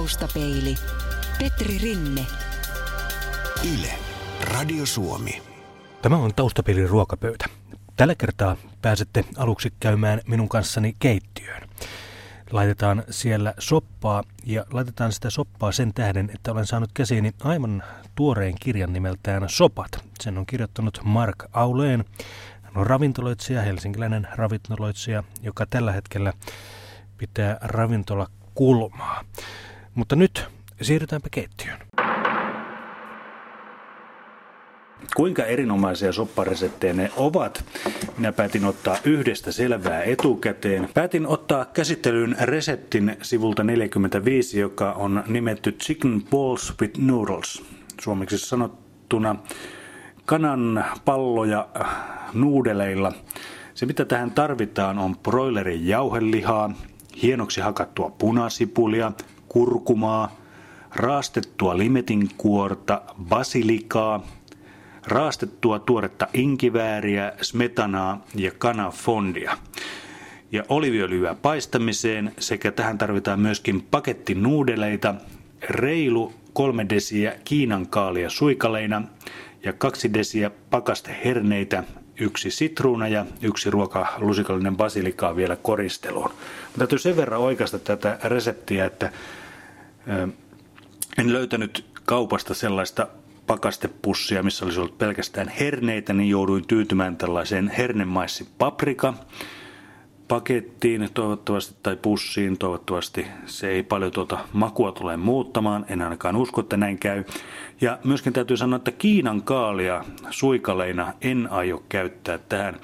Taustapeili. Petri Rinne. Yle. Radio Suomi. Tämä on Taustapeilin ruokapöytä. Tällä kertaa pääsette aluksi käymään minun kanssani keittiöön. Laitetaan siellä soppaa ja laitetaan sitä soppaa sen tähden, että olen saanut käsiini aivan tuoreen kirjan nimeltään Sopat. Sen on kirjoittanut Mark Auleen. Hän on ravintoloitsija, helsinkiläinen ravintoloitsija, joka tällä hetkellä pitää ravintola kulmaa. Mutta nyt siirrytäänpä keittiöön. Kuinka erinomaisia soppareseptejä ne ovat? Minä päätin ottaa yhdestä selvää etukäteen. Päätin ottaa käsittelyyn reseptin sivulta 45, joka on nimetty Chicken Balls with Noodles. Suomeksi sanottuna kanan palloja nuudeleilla. Se mitä tähän tarvitaan on broilerin jauhelihaa, hienoksi hakattua punasipulia, kurkumaa, raastettua limetinkuorta, basilikaa, raastettua tuoretta inkivääriä, smetanaa ja kanafondia. Ja oliviöljyä paistamiseen sekä tähän tarvitaan myöskin paketti nuudeleita, reilu kolme desiä Kiinan kaalia suikaleina ja kaksi desiä pakasteherneitä, yksi sitruuna ja yksi ruokalusikallinen basilikaa vielä koristeluun. Mutta täytyy sen verran oikaista tätä reseptiä, että en löytänyt kaupasta sellaista pakastepussia, missä olisi ollut pelkästään herneitä, niin jouduin tyytymään tällaiseen hernemaissi paprika pakettiin toivottavasti tai pussiin toivottavasti. Se ei paljon tuota makua tule muuttamaan, en ainakaan usko, että näin käy. Ja myöskin täytyy sanoa, että Kiinan kaalia suikaleina en aio käyttää tähän.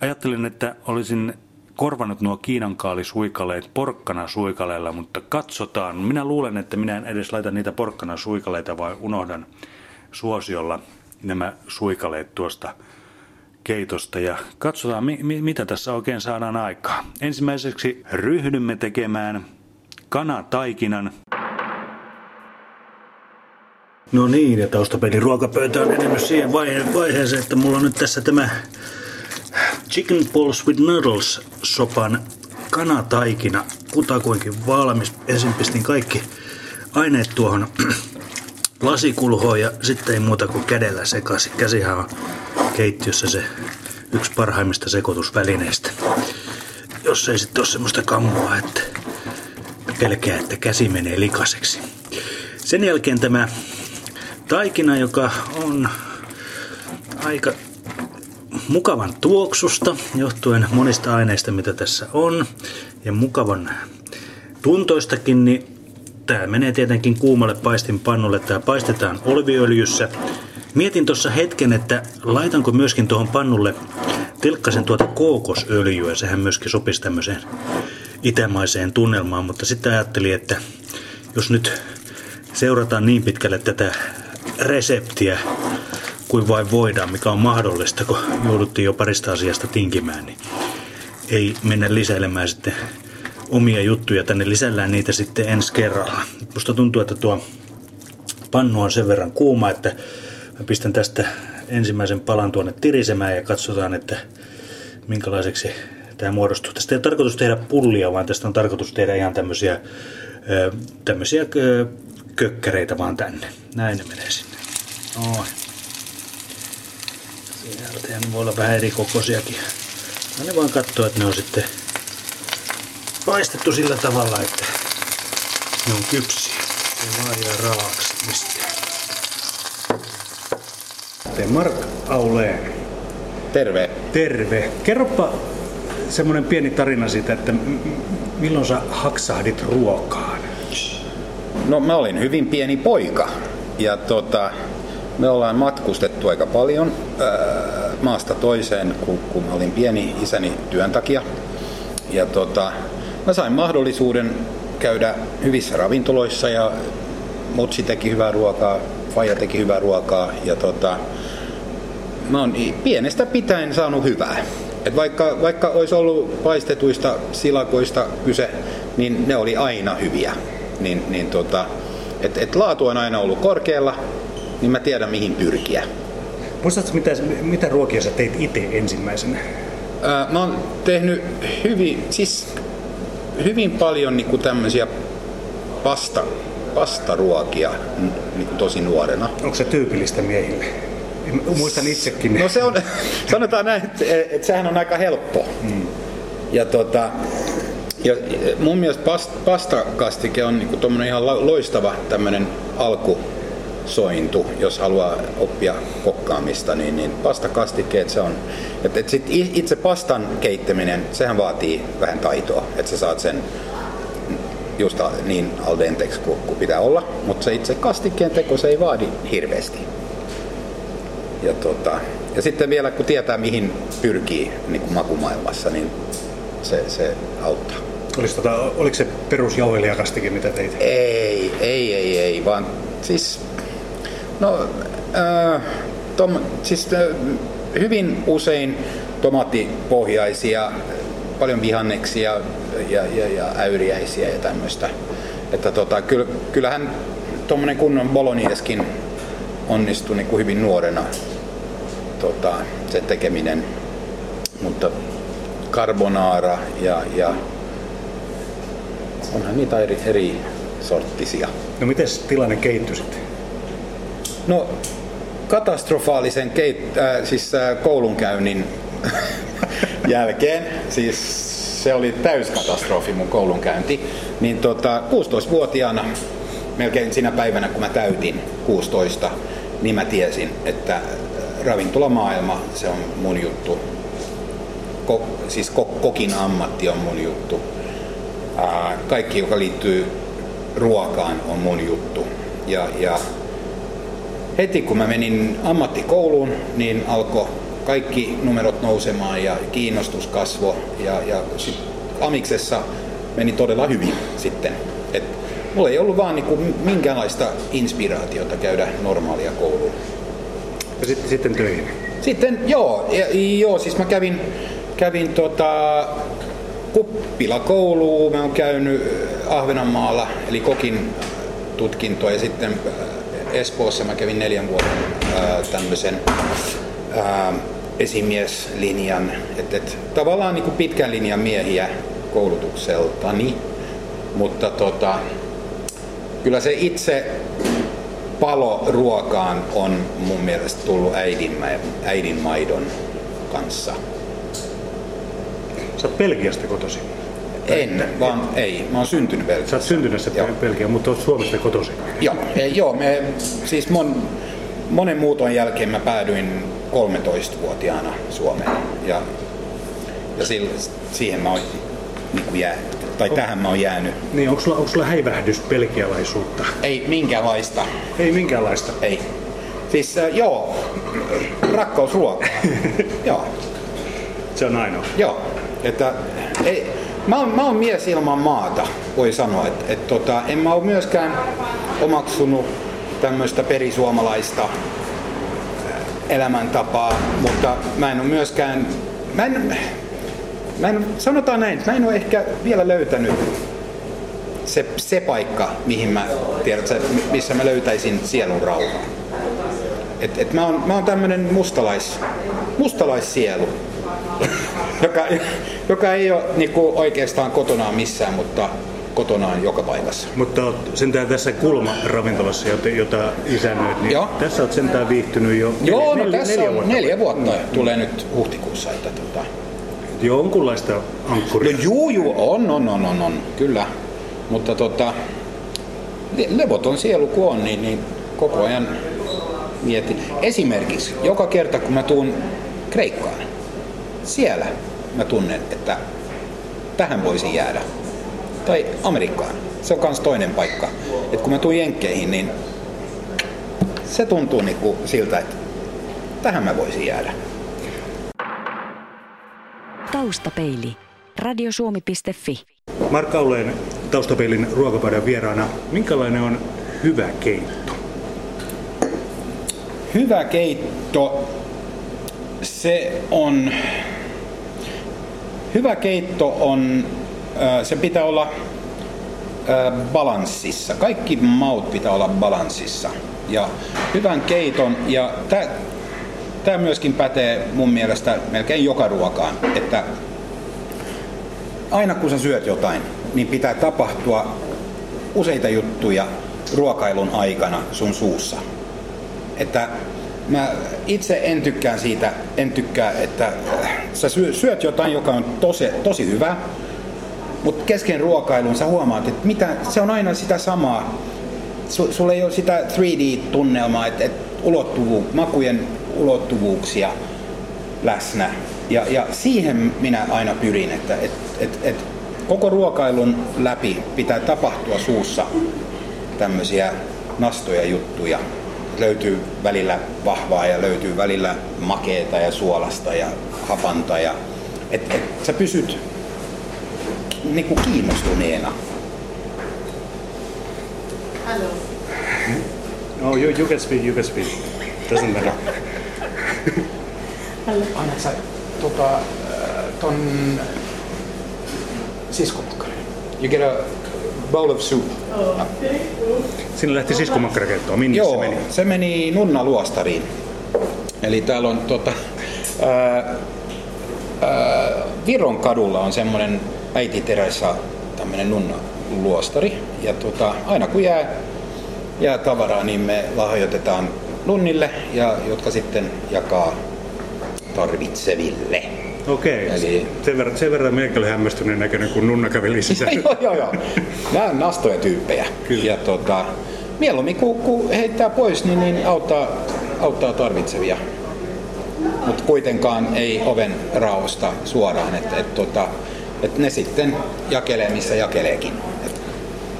Ajattelin, että olisin korvannut nuo Kiinan kaalisuikaleet porkkana suikaleilla, mutta katsotaan. Minä luulen, että minä en edes laita niitä porkkana suikaleita, vaan unohdan suosiolla nämä suikaleet tuosta keitosta ja katsotaan mi- mi- mitä tässä oikein saadaan aikaa. Ensimmäiseksi ryhdymme tekemään kanataikinan. No niin, ja taustapelin ruokapöytä on edennyt siihen vaihe- vaiheeseen, että mulla on nyt tässä tämä Chicken Balls with Noodles sopan kanataikina kutakuinkin valmis. Ensin pistin kaikki aineet tuohon lasikulhoon ja sitten ei muuta kuin kädellä sekasi. Käsihän on keittiössä se yksi parhaimmista sekoitusvälineistä. Jos ei sitten ole semmoista kammua, että pelkää, että käsi menee likaseksi. Sen jälkeen tämä taikina, joka on aika mukavan tuoksusta, johtuen monista aineista, mitä tässä on, ja mukavan tuntoistakin, niin tämä menee tietenkin kuumalle paistinpannulle. Tämä paistetaan oliviöljyssä. Mietin tuossa hetken, että laitanko myöskin tuohon pannulle tilkkasen tuota kookosöljyä. Sehän myöskin sopisi tämmöiseen itämaiseen tunnelmaan, mutta sitten ajattelin, että jos nyt seurataan niin pitkälle tätä reseptiä kuin vain voidaan, mikä on mahdollista, kun jouduttiin jo parista asiasta tinkimään, niin ei mennä lisäilemään sitten omia juttuja tänne, lisällään niitä sitten ensi kerralla. Musta tuntuu, että tuo pannu on sen verran kuuma, että mä pistän tästä ensimmäisen palan tuonne tirisemään ja katsotaan, että minkälaiseksi tämä muodostuu. Tästä ei ole tarkoitus tehdä pullia, vaan tästä on tarkoitus tehdä ihan tämmöisiä, tämmöisiä kökkäreitä vaan tänne. Näin ne menee sinne. Noin. Sieltä voi olla vähän eri kokoisiakin. Mä ne vaan katsoa, että ne on sitten paistettu sillä tavalla, että ne on kypsiä. Ja vaan jää raaksi mistään. Te Mark Auleen. Terve. Terve. Kerropa semmoinen pieni tarina siitä, että milloin sä haksahdit ruokaan? No mä olin hyvin pieni poika ja tota, me ollaan matkustettu aika paljon ää, maasta toiseen, kun, kun olin pieni isäni työn takia. Ja tota, mä sain mahdollisuuden käydä hyvissä ravintoloissa ja mutsi teki hyvää ruokaa, faija teki hyvää ruokaa ja tota, mä oon pienestä pitäen saanut hyvää. Et vaikka, vaikka olisi ollut paistetuista silakoista kyse, niin ne oli aina hyviä. Niin, niin tota, et, et laatu on aina ollut korkealla, niin mä tiedän mihin pyrkiä. Muistatko, mitä, mitä ruokia sä teit itse ensimmäisenä? Ää, mä oon tehnyt hyvin, siis hyvin paljon niin tämmöisiä pasta pastaruokia niin kuin tosi nuorena. Onko se tyypillistä miehille? Muistan itsekin. No se on, sanotaan näin, että, että sehän on aika helppo. Mm. Ja tota, ja mun mielestä past, pastakastike on niinku ihan loistava tämmöinen alkusointu, jos haluaa oppia kokkaamista, niin, niin pastakastikkeet se on. Et, et sit itse pastan keittäminen, sehän vaatii vähän taitoa, että sä saat sen just niin al denteksi kuin, kuin pitää olla, mutta se itse kastikkeen teko se ei vaadi hirveästi. Ja, tota, ja sitten vielä kun tietää mihin pyrkii niin kuin makumaailmassa, niin se, se auttaa. Olis tota, oliko se perusjauhelijakastikin, mitä teit? Ei, ei, ei, ei, vaan siis, no, äh, tom, siis äh, hyvin usein tomaattipohjaisia, paljon vihanneksia ja, ja, ja äyriäisiä ja tämmöistä. Että tota, kyllähän tuommoinen kunnon bolonieskin onnistui niin kuin hyvin nuorena tota, se tekeminen. Mutta carbonara ja, ja onhan niitä eri, eri sorttisia. No miten tilanne kehittyi sitten? No katastrofaalisen keit, äh, siis äh, koulunkäynnin jälkeen, siis se oli täyskatastrofi mun koulunkäynti, niin tota, 16-vuotiaana, melkein sinä päivänä kun mä täytin 16, niin mä tiesin, että ravintolamaailma, se on mun juttu. Ko, siis kokin ammatti on mun juttu. Ää, kaikki, joka liittyy ruokaan, on mun juttu. Ja, ja heti kun mä menin ammattikouluun, niin alkoi kaikki numerot nousemaan ja kiinnostus kasvo ja, ja sit Amiksessa meni todella hyvin sitten. Et mulla ei ollut vaan niinku minkäänlaista inspiraatiota käydä normaalia koulua. Ja sitten, sitten töihin? Sitten joo, ja, joo siis mä kävin, kävin tota, kuppilakouluun, mä oon käynyt Ahvenanmaalla, eli kokin tutkintoa ja sitten Espoossa mä kävin neljän vuoden ää, tämmöisen ää, esimieslinjan, että et, tavallaan niin kuin pitkän linjan miehiä koulutukseltani, mutta tota, kyllä se itse palo ruokaan on mun mielestä tullut äidin, äidin maidon kanssa. Sä oot Belgiasta kotosi? En, vaan ei. Mä oon syntynyt Belgiassa. Sä oot syntynyt se Belgia, mutta oot Suomesta kotosi? Joo, e, joo me, siis mon, monen muuton jälkeen mä päädyin 13-vuotiaana Suomeen. Ja, ja sille, siihen mä oon niin kuin jää, tai on, tähän mä oon jäänyt. Niin, onko sulla, onko sulla häivähdys belgialaisuutta? Ei minkäänlaista. Ei minkäänlaista? Ei. Siis äh, joo, rakkaus ruokaa. joo. Se on ainoa. Joo. Että, ei, mä, oon, mä oon mies ilman maata, voi sanoa. Et, et, tota, en mä ole myöskään omaksunut tämmöistä perisuomalaista elämäntapaa, mutta mä en ole myöskään, mä en, mä en, sanotaan näin, mä en ole ehkä vielä löytänyt se, se paikka, mihin mä, tiedät, missä mä löytäisin sielun rauhaa. Et, et mä oon, mä oon tämmönen mustalais, mustalaissielu, joka, joka ei ole niinku oikeastaan kotonaan missään, mutta kotonaan joka paikassa. Mutta olet sentään tässä kulmaravintolassa, jota, jota isännöit, niin Joo. tässä olet sentään viihtynyt jo Joo, neljä, no tässä neljä, vuotta. neljä vuotta. Mm. Tulee nyt huhtikuussa. Että, tota... Jonkunlaista ankkuria. No juu, juu, on, on, on, on, on kyllä. Mutta tota, levoton sielu kun on, niin, niin koko ajan mietin. Esimerkiksi joka kerta kun mä tuun Kreikkaan, siellä mä tunnen, että tähän voisi jäädä tai Amerikkaan. Se on myös toinen paikka. Et kun mä tuun Jenkkeihin, niin se tuntuu niinku siltä, että tähän mä voisin jäädä. Taustapeili. Radiosuomi.fi. Mark Auleen Taustapeilin ruokapöydän vieraana. Minkälainen on hyvä keitto? Hyvä keitto, se on... Hyvä keitto on se pitää olla balanssissa. Kaikki maut pitää olla balanssissa. Ja hyvän keiton, ja tämä myöskin pätee mun mielestä melkein joka ruokaan, että aina kun sä syöt jotain, niin pitää tapahtua useita juttuja ruokailun aikana sun suussa. Että mä itse en tykkää siitä, en tykkää, että äh, sä syöt jotain, joka on tosi, tosi hyvä, mutta kesken ruokailun sä huomaat, että mitä, se on aina sitä samaa. Sulla ei ole sitä 3D-tunnelmaa, että, että ulottuvu, makujen ulottuvuuksia läsnä. Ja, ja siihen minä aina pyrin, että et, et, et koko ruokailun läpi pitää tapahtua suussa tämmöisiä nastoja juttuja. Löytyy välillä vahvaa ja löytyy välillä makeeta ja suolasta ja hapanta. Ja, et, et sä pysyt niinku kiinnostuneena. Hello. No, you, you can speak, you can speak. Doesn't matter. Annat sä tota, äh, ton siskomakkarin? You get a bowl of soup. Sinne lähti siskomakkarakeittoa. Minne Joo, se meni? se meni Nunna Luostariin. Eli täällä on tota, ää, ää, Viron kadulla on semmoinen äiti Teresa tämmöinen Nunna Luostari. Ja tota, aina kun jää, jää tavaraa, niin me lahjoitetaan Nunnille, ja, jotka sitten jakaa tarvitseville. Okei. Eli- Sen verran, sen verran minäkin olin hämmästyneen näköinen, kun nunna käveli sisään. joo, joo, joo. Nämä on nastoja tyyppejä. Kyllä. Ja tota, mieluummin kun, kun heittää pois, niin, niin auttaa, auttaa tarvitsevia. Mutta kuitenkaan ei oven raosta suoraan, että et, tota, et ne sitten jakelee missä jakeleekin. Et,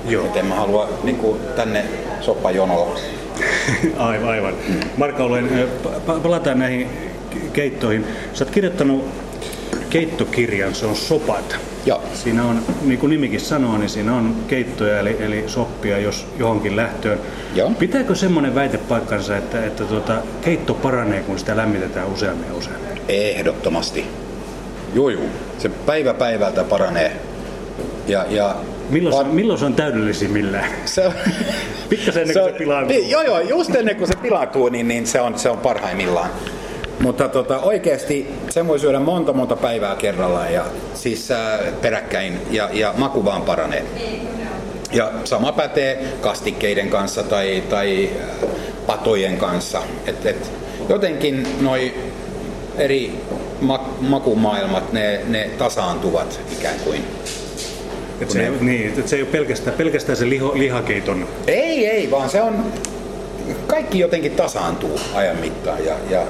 Joo. et en mä halua niin tänne soppajonoon. Aivan, aivan. Marko, olen, palataan näihin keittoihin. Sä oot kirjoittanut keittokirjan, se on Sopat. Joo. Siinä on, niin kuin nimikin sanoo, niin siinä on keittoja eli, eli soppia jos johonkin lähtöön. Joo. Pitääkö semmoinen väite paikkansa, että, että tuota, keitto paranee, kun sitä lämmitetään useammin ja useammin? Ehdottomasti. Juu, juu. Se päivä päivältä paranee. Ja, ja Milloin, se, milloin se on täydellisimmillään? se Pikkasen ennen kuin se on- pilaantuu. Niin, joo, joo, just ennen kuin se pilaantuu, niin, niin se, on, se on parhaimmillaan. Mutta tota, oikeasti sen voi syödä monta monta päivää kerrallaan ja siis äh, peräkkäin ja, ja maku vaan paranee. Ja sama pätee kastikkeiden kanssa tai, tai äh, patojen kanssa. Et, et, jotenkin noi eri ma- makumaailmat, ne, ne tasaantuvat ikään kuin. Et se, ei, ne- niin, että se ei ole pelkästään, pelkästään se liho, lihakeiton Ei, ei, vaan se on, kaikki jotenkin tasaantuu ajan mittaan ja, ja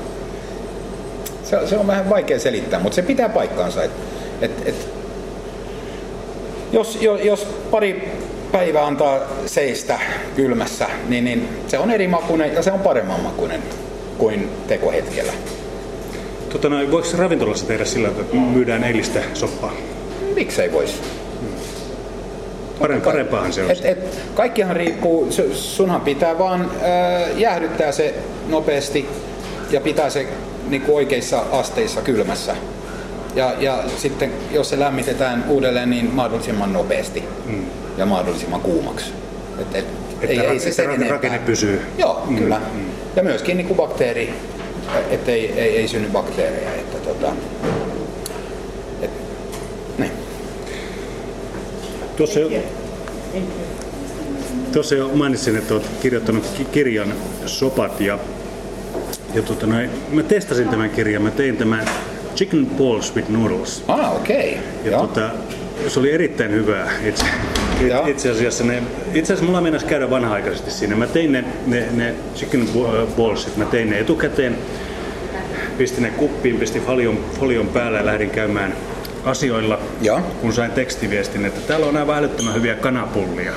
se, se on vähän vaikea selittää, mutta se pitää paikkaansa. Et, et, et, jos, jos, jos pari päivää antaa seistä kylmässä, niin, niin se on eri makuinen ja se on paremman makuinen kuin tekohetkellä. Tota, no, voiko ravintolassa tehdä sillä tavalla, että myydään eilistä soppaa? Miksei voisi? Parem, parempaahan se on. Et, et, kaikkihan riippuu, su- sunhan pitää vaan ää, jäähdyttää se nopeasti ja pitää se niin kuin oikeissa asteissa kylmässä. Ja, ja sitten jos se lämmitetään uudelleen, niin mahdollisimman nopeasti mm. ja mahdollisimman kuumaksi. Et, et, Että että sen ra- enempää. rakenne pysyy. Joo, Mm, kyllä. mm. Ja myöskin niin kuin bakteeri, ettei ei, ei synny bakteereja. Että, tota, et, niin. Tuossa jo, tuossa jo mainitsin, että olet kirjoittanut ki- kirjan Sopat ja, ja tota, noin, mä testasin tämän kirjan. Mä tein tämän Chicken Balls with Noodles. Ah, okei. Ja Joo. tota, se oli erittäin hyvää itse, Joo. itse asiassa. Ne, itse asiassa mulla mennäisi käydä vanha-aikaisesti siinä. Mä tein ne, ne, ne chicken ballsit, mä tein ne etukäteen. Pistin ne kuppiin, pistin folion, folion päälle ja lähdin käymään asioilla, Joo. kun sain tekstiviestin, että täällä on aivan älyttömän hyviä kanapullia.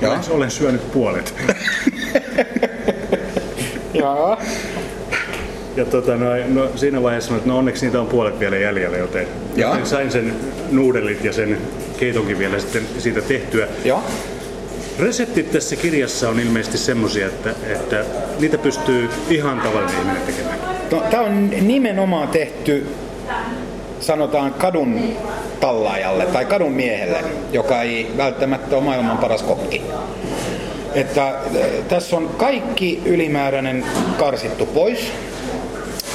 Joo. Olen, olen syönyt puolet. Joo. Ja tota, no, no, siinä vaiheessa että no onneksi niitä on puolet vielä jäljellä, joten, Joo. joten sain sen nuudelit ja sen keitonkin vielä sitten siitä tehtyä. Joo. Reseptit tässä kirjassa on ilmeisesti semmosia, että, että niitä pystyy ihan tavallinen ihminen tekemään. No, tämä on nimenomaan tehty, sanotaan kadun tallaajalle tai kadun miehelle, joka ei välttämättä ole maailman paras kokki. Että äh, tässä on kaikki ylimääräinen karsittu pois.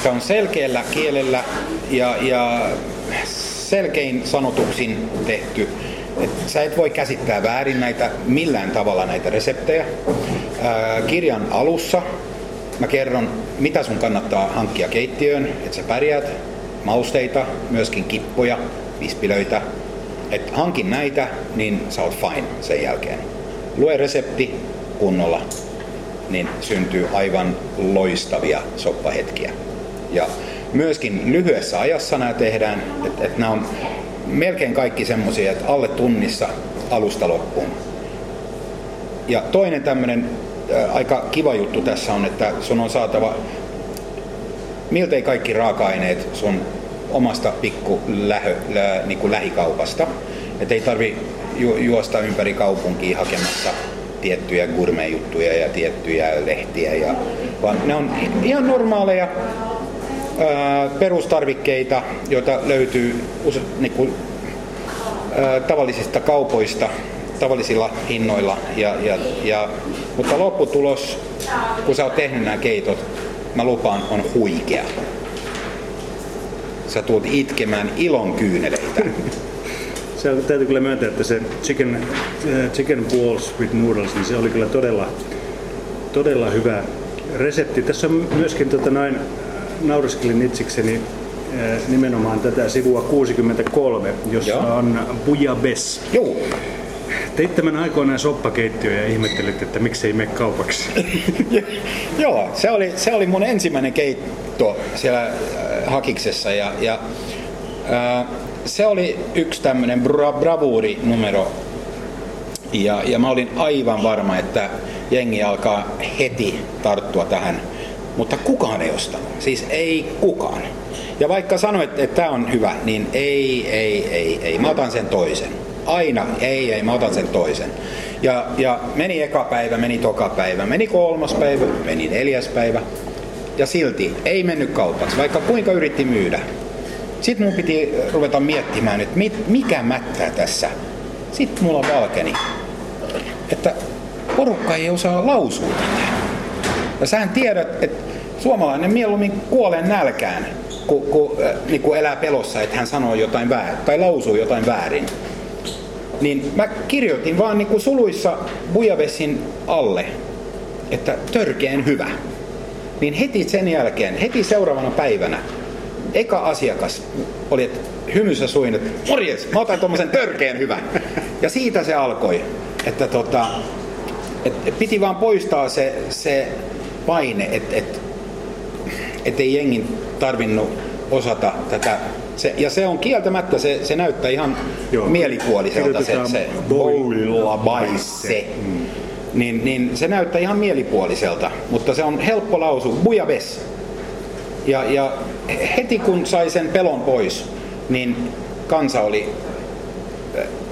Tämä on selkeällä kielellä ja, ja selkein sanotuksin tehty. Et sä et voi käsittää väärin näitä millään tavalla näitä reseptejä. Ää, kirjan alussa mä kerron, mitä sun kannattaa hankkia keittiöön, että sä pärjäät. Mausteita, myöskin kippoja, vispilöitä. Et hankin näitä, niin sä oot fine sen jälkeen. Lue resepti kunnolla, niin syntyy aivan loistavia soppahetkiä. Ja myöskin lyhyessä ajassa nämä tehdään, että et nämä on melkein kaikki semmoisia, että alle tunnissa alusta loppuun. Ja toinen tämmöinen aika kiva juttu tässä on, että sun on saatava miltei kaikki raaka-aineet sun omasta pikku lähö, lä, niin kuin lähikaupasta. Että ei tarvi ju, juosta ympäri kaupunkia hakemassa tiettyjä gourmet-juttuja ja tiettyjä lehtiä, ja, vaan ne on ihan normaaleja perustarvikkeita, joita löytyy niin kuin, tavallisista kaupoista tavallisilla hinnoilla. Ja, ja, ja, mutta lopputulos, kun sä oot tehnyt nämä keitot, mä lupaan, on huikea. Sä tulet itkemään ilon kyyneleitä. Se on, täytyy kyllä myöntää, että se chicken, chicken balls with noodles, niin se oli kyllä todella, todella hyvä resepti. Tässä on myöskin tota noin, nauriskelin itsikseni äh, nimenomaan tätä sivua 63, jossa Joo. on bouillabaisse. Joo, Teit tämän aikoinaan soppakeittiö ja ihmettelit, että miksei mene kaupaksi. Joo, se oli, se oli mun ensimmäinen keitto siellä äh, Hakiksessa ja, ja äh, se oli yksi tämmöinen bra- bravuurinumero ja, ja mä olin aivan varma, että jengi alkaa heti tarttua tähän, mutta kukaan ei ostanut, siis ei kukaan. Ja vaikka sanoit, että tämä on hyvä, niin ei, ei, ei, ei, mä otan sen toisen. Aina, ei, ei, mä otan sen toisen. Ja, ja meni eka päivä, meni toka päivä, meni kolmas päivä, meni neljäs päivä. Ja silti ei mennyt kaupaksi, vaikka kuinka yritti myydä. Sitten mun piti ruveta miettimään, että mit, mikä mättää tässä. Sitten mulla valkeni, että porukka ei osaa lausua tätä. Ja sähän tiedät, että suomalainen mieluummin kuolee nälkään, kun, kun, äh, niin kun elää pelossa, että hän sanoo jotain väärin tai lausuu jotain väärin. Niin mä kirjoitin vaan niin kuin suluissa Bujavessin alle, että törkeen hyvä. Niin heti sen jälkeen, heti seuraavana päivänä, eka asiakas oli, että hymyssä suin, että morjes, mä otan tuommoisen törkeen hyvän. Ja siitä se alkoi, että tota, et piti vaan poistaa se, se paine, että et, et ei jengin tarvinnut osata tätä. Se, ja se on kieltämättä, se, se näyttää ihan Joo. mielipuoliselta se, se bouillabaisse. bouillabaisse. Niin, niin se näyttää ihan mielipuoliselta, mutta se on helppo lausua, bouillabaisse. Ja, ja heti kun sai sen pelon pois, niin kansa oli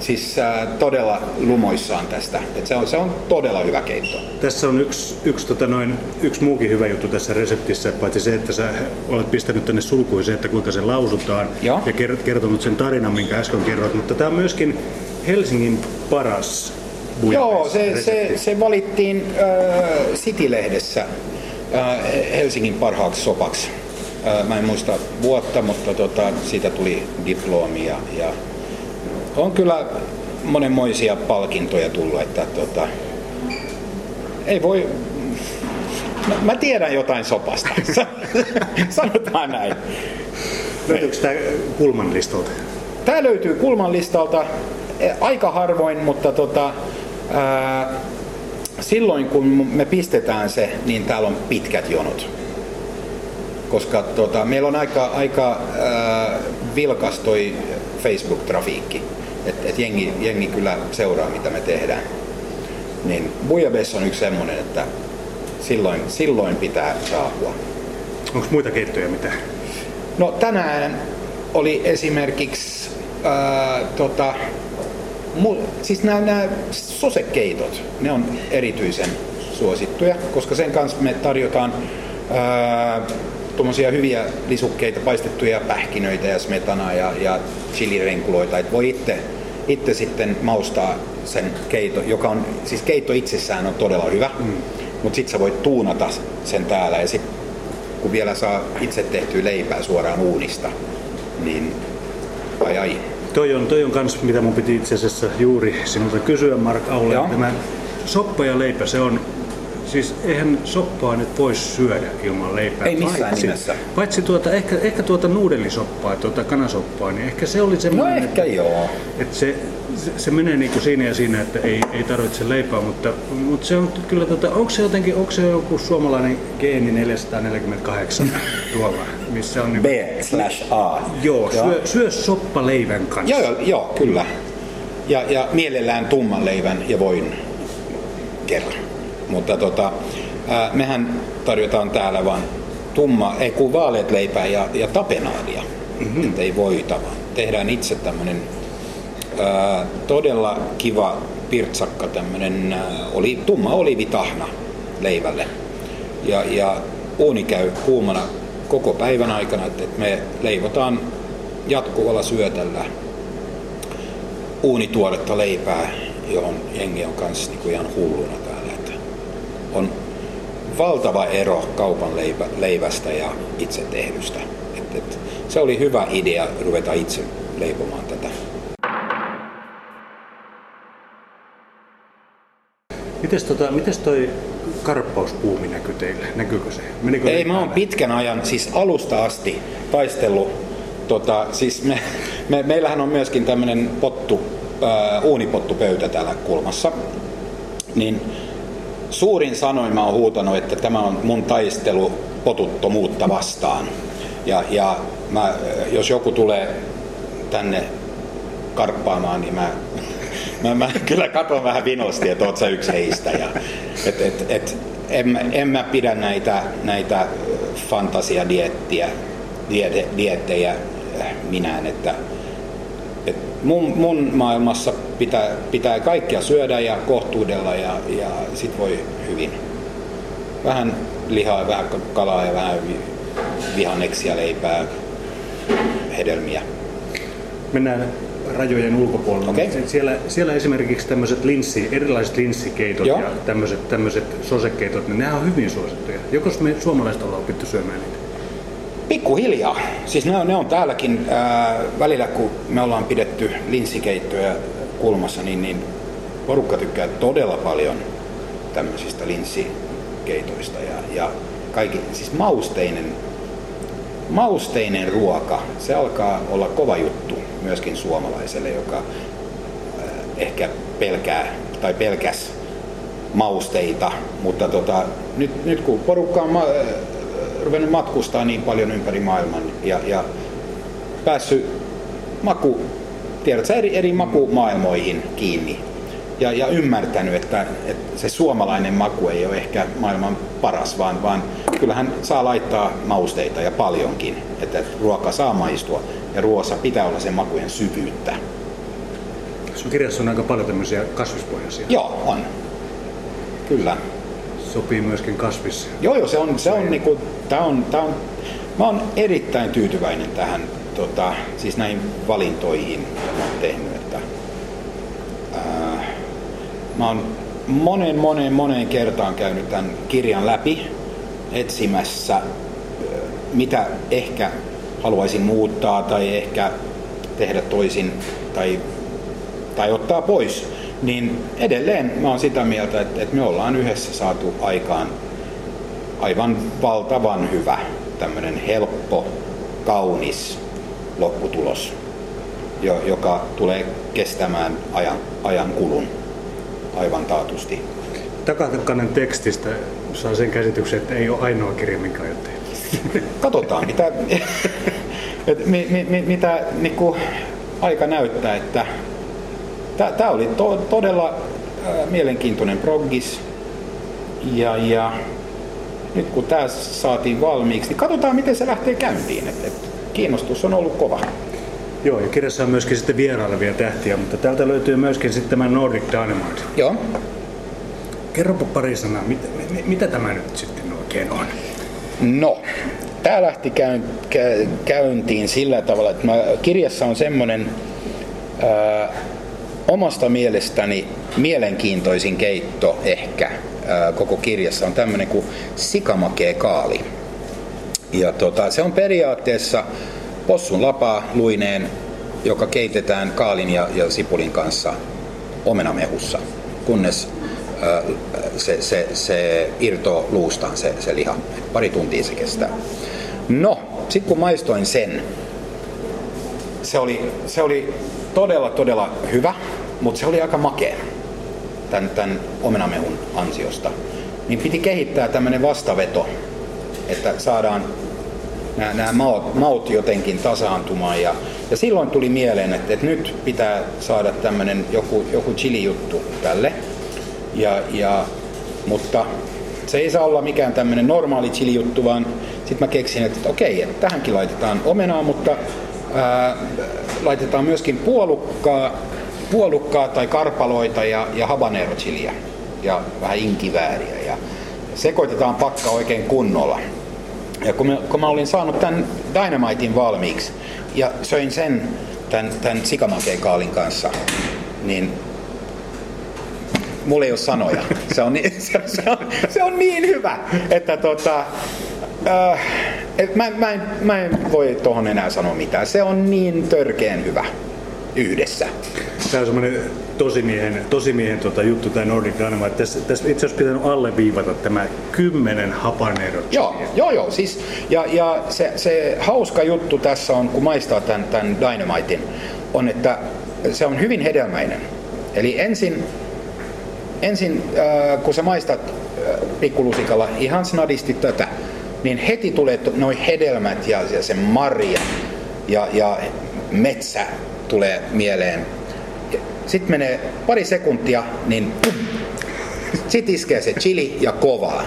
siis äh, todella lumoissaan tästä. Et se, on, se on todella hyvä keitto. Tässä on yksi, yksi, tota noin, yksi muukin hyvä juttu tässä reseptissä, paitsi se, että sä olet pistänyt tänne sulkuun se, että kuinka se lausutaan Joo. ja ker- kertonut sen tarinan, minkä äsken kerroit, mutta tämä on myöskin Helsingin paras Joo, se, se, se valittiin äh, City-lehdessä äh, Helsingin parhaaksi sopaksi. Äh, mä en muista vuotta, mutta tota, siitä tuli diplomi ja, ja on kyllä monenmoisia palkintoja tullut, että tota, ei voi... Mä, mä tiedän jotain sopasta, sanotaan näin. Löytyykö tämä Kulman listolta? Tämä löytyy Kulman listalta e, aika harvoin, mutta tota, ää, silloin kun me pistetään se, niin täällä on pitkät jonot. Koska tota, meillä on aika, aika ää, vilkas toi Facebook-trafiikki. Että et jengi, jengi kyllä seuraa, mitä me tehdään. Niin Bujabes on yksi semmonen, että silloin, silloin pitää saapua. Onko muita keittoja mitä? No tänään oli esimerkiksi ää, tota, mu, siis nämä, nämä sosekeitot, ne on erityisen suosittuja, koska sen kanssa me tarjotaan ää, tuommoisia hyviä lisukkeita, paistettuja pähkinöitä ja smetanaa ja, ja chilirenkuloita, että voi itse, itse sitten maustaa sen keito, joka on, siis keitto itsessään on todella hyvä, mm. mutta sitten sä voit tuunata sen täällä ja sitten kun vielä saa itse tehtyä leipää suoraan uunista, niin ai ai. Toi on, toi on kans, mitä mun piti itse asiassa juuri sinulta kysyä, Mark Aule. Tämä soppa ja leipä, se on... Siis eihän soppaa nyt voisi syödä ilman leipää. Ei missään paitsi, nimessä. Paitsi tuota, ehkä, ehkä tuota nuudelisoppaa, tuota kanasoppaa, niin ehkä se oli No semmoinen... ehkä joo. Että se, se, se menee niinku siinä ja siinä, että ei, ei tarvitse leipää, mutta, mutta se on kyllä, tota, onko se jotenkin, onko se joku suomalainen geeni 448 tuolla, missä on B niinku, slash A. Joo, syö, syö soppa leivän kanssa. Joo, joo, joo kyllä. Ja, ja mielellään tumman leivän ja voin kerran. Mutta tota, ää, mehän tarjotaan täällä vain tumma, ei kun vaaleat leipää ja, ja tapenaadia. Mm-hmm. Että ei voita, vaan tehdään itse tämmönen ää, todella kiva pirtsakka tämmönen, ää, oli, tumma olivitahna leivälle. Ja, ja uuni käy kuumana koko päivän aikana, että me leivotaan jatkuvalla syötällä uunituoretta leipää, johon jengi on kanssa niinku ihan hulluna on valtava ero kaupan leipä, leivästä ja itse tehdystä. Et, et, se oli hyvä idea ruveta itse leipomaan tätä. Mites, tota, mites toi karppauspuumi näkyy teille? Näkyykö se? Menikö Ei, mä oon pitkän ajan, siis alusta asti taistellut, tota, siis me, me, meillähän on myöskin tämmönen pottu, ää, uunipottupöytä täällä kulmassa, niin suurin sanoin mä oon huutanut, että tämä on mun taistelu potuttomuutta vastaan. Ja, ja mä, jos joku tulee tänne karppaamaan, niin mä, mä, mä kyllä katon vähän vinosti, että oot sä yksi heistä. Ja, et, et, et, en, en mä pidä näitä, näitä fantasiadiettiä, diete, minään, että et mun, mun maailmassa pitää, pitää kaikkia syödä ja kohtuudella ja, ja sit voi hyvin. Vähän lihaa vähän kalaa ja vähän vi- vihanneksia, leipää, hedelmiä. Mennään rajojen ulkopuolelle. Okei. mutta Siellä, siellä esimerkiksi tämmöiset linssi, erilaiset linssikeitot Joo. ja tämmöiset, tämmöiset sosekeitot, niin nämä on hyvin suosittuja. Joko me suomalaiset ollaan opittu syömään niitä? Pikkuhiljaa. Siis ne on, ne on täälläkin ää, välillä, kun me ollaan pidetty linssikeittoja kulmassa, niin, niin porukka tykkää todella paljon tämmöisistä linssikeitoista. Ja, ja kaikki, siis mausteinen, mausteinen ruoka, se alkaa olla kova juttu myöskin suomalaiselle, joka ää, ehkä pelkää tai pelkäs mausteita, mutta tota, nyt, nyt kun porukka on ma- äh, ruvennut matkustaa niin paljon ympäri maailman ja, ja päässyt maku, tiedät eri, eri makumaailmoihin kiinni ja, ja ymmärtänyt, että, että se suomalainen maku ei ole ehkä maailman paras, vaan, vaan kyllähän saa laittaa mausteita ja paljonkin, että ruoka saa maistua ja ruoassa pitää olla sen makujen syvyyttä. Sun kirjassa on aika paljon tämmöisiä kasvispohjaisia. Joo, on. Kyllä. Sopii myöskin kasvis. Joo, joo, se on, se on niinku, tää on, tää on, mä oon erittäin tyytyväinen tähän, tota, siis näihin valintoihin, mitä mä oon tehnyt, että ää, mä oon moneen, moneen, moneen kertaan käynyt tämän kirjan läpi etsimässä, mitä ehkä haluaisin muuttaa tai ehkä tehdä toisin tai tai ottaa pois, niin edelleen mä oon sitä mieltä, että, että me ollaan yhdessä saatu aikaan aivan valtavan hyvä, tämmöinen helppo, kaunis lopputulos, jo- joka tulee kestämään ajan, ajan kulun aivan taatusti. Takakannen tekstistä saa sen käsityksen, että ei ole ainoa kirja, minkä aiot. Katsotaan, mitä, et, mi, mi, mi, mitä niin kuin, aika näyttää, että tämä oli to, todella ää, mielenkiintoinen proggis. Ja, ja nyt kun tämä saatiin valmiiksi, niin katsotaan miten se lähtee käyntiin. Et, et, kiinnostus on ollut kova. Joo, ja kirjassa on myöskin sitten vierailevia tähtiä, mutta täältä löytyy myöskin sitten tämä Nordic Dynamite. Joo. Kerropa pari sanaa, mitä, mi- mitä tämä nyt sitten oikein on? No, tämä lähti käyn, kä, käyntiin sillä tavalla, että mä, kirjassa on semmoinen omasta mielestäni mielenkiintoisin keitto ehkä ää, koko kirjassa on tämmöinen kuin sikamakee kaali. Ja tota, se on periaatteessa possun lapaa luineen joka keitetään kaalin ja, ja sipulin kanssa omenamehussa, kunnes se, se, se irtoo luustaan se, se liha. Pari tuntia se kestää. No, sitten kun maistoin sen, se oli, se oli todella, todella hyvä, mutta se oli aika makea tämän, tämän omenamehun ansiosta. Niin piti kehittää tämmöinen vastaveto, että saadaan nämä, nämä maut, maut jotenkin tasaantumaan. Ja, ja silloin tuli mieleen, että, että nyt pitää saada tämmöinen joku, joku chili-juttu tälle. Ja, ja, mutta se ei saa olla mikään tämmöinen normaali chili-juttu, vaan sitten mä keksin, että, että okei, että tähänkin laitetaan omenaa, mutta ää, laitetaan myöskin puolukkaa, puolukkaa tai karpaloita ja, ja habanero chiliä ja vähän inkivääriä ja sekoitetaan pakka oikein kunnolla. Ja kun mä, kun mä olin saanut tämän Dynamitein valmiiksi ja söin sen tämän, tämän sikamakeen kaalin kanssa, niin mulla ei ole sanoja. Se on, niin, se, se on, se on niin hyvä, että tota, äh, et mä, mä, en, mä en voi tuohon enää sanoa mitään. Se on niin törkeen hyvä yhdessä. Tämä on semmoinen tosimiehen, tosimiehen tota juttu, tämä Nordic Dynamite. Tässä, tässä itse asiassa pitänyt alleviivata tämä kymmenen habanero Joo, joo, joo. Siis, ja, ja se, se, hauska juttu tässä on, kun maistaa tämän, tämän Dynamitein, on, että se on hyvin hedelmäinen. Eli ensin, ensin äh, kun sä maistat äh, pikkulusikalla ihan snadisti tätä, niin heti tulee noin hedelmät ja, ja se marja ja, ja metsä tulee mieleen. Sitten menee pari sekuntia, niin sitten iskee se chili ja kovaa.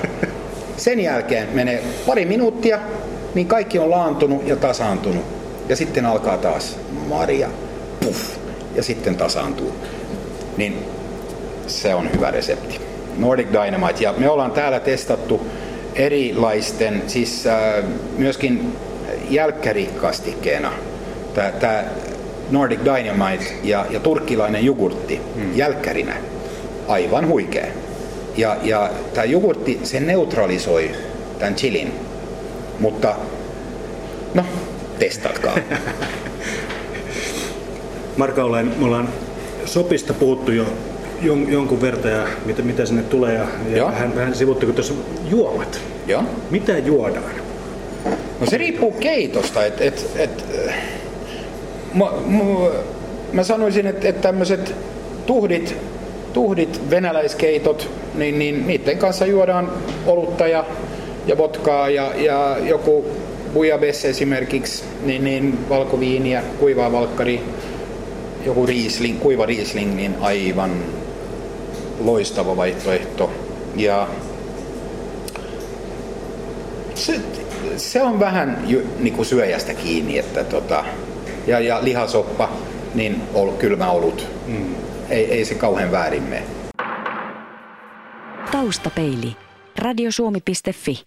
Sen jälkeen menee pari minuuttia, niin kaikki on laantunut ja tasaantunut. Ja sitten alkaa taas marja, puff, ja sitten tasaantuu. Niin se on hyvä resepti. Nordic Dynamite. Ja me ollaan täällä testattu erilaisten, siis äh, myöskin jälkkärikastikkeena. Tämä Nordic Dynamite ja, ja turkkilainen jogurtti hmm. jälkkärinä. Aivan huikea. Ja, ja tämä jogurtti, se neutralisoi tämän chilin. Mutta no, testatkaa. Marka, olen, me ollaan sopista puhuttu jo jon, jonkun verran ja mitä, mitä sinne tulee. Ja, ja vähän, vähän sivuttu, kun tuossa juomat. Joo. Mitä juodaan? No se riippuu keitosta. Et, et, et, mä, mä, sanoisin, että, että tämmöiset tuhdit, tuhdit venäläiskeitot, niin, niin niiden kanssa juodaan olutta ja, ja vodkaa ja, ja joku bujabesse esimerkiksi, niin, niin valkoviiniä, kuivaa valkkari, joku riisling, kuiva riisling, niin aivan loistava vaihtoehto. Ja se, se on vähän niin kuin syöjästä kiinni, että tota, ja, ja lihasoppa, niin ol, kylmä olut. Mm. Ei, ei se kauhean väärin mene. Taustapeili. Radiosuomi.fi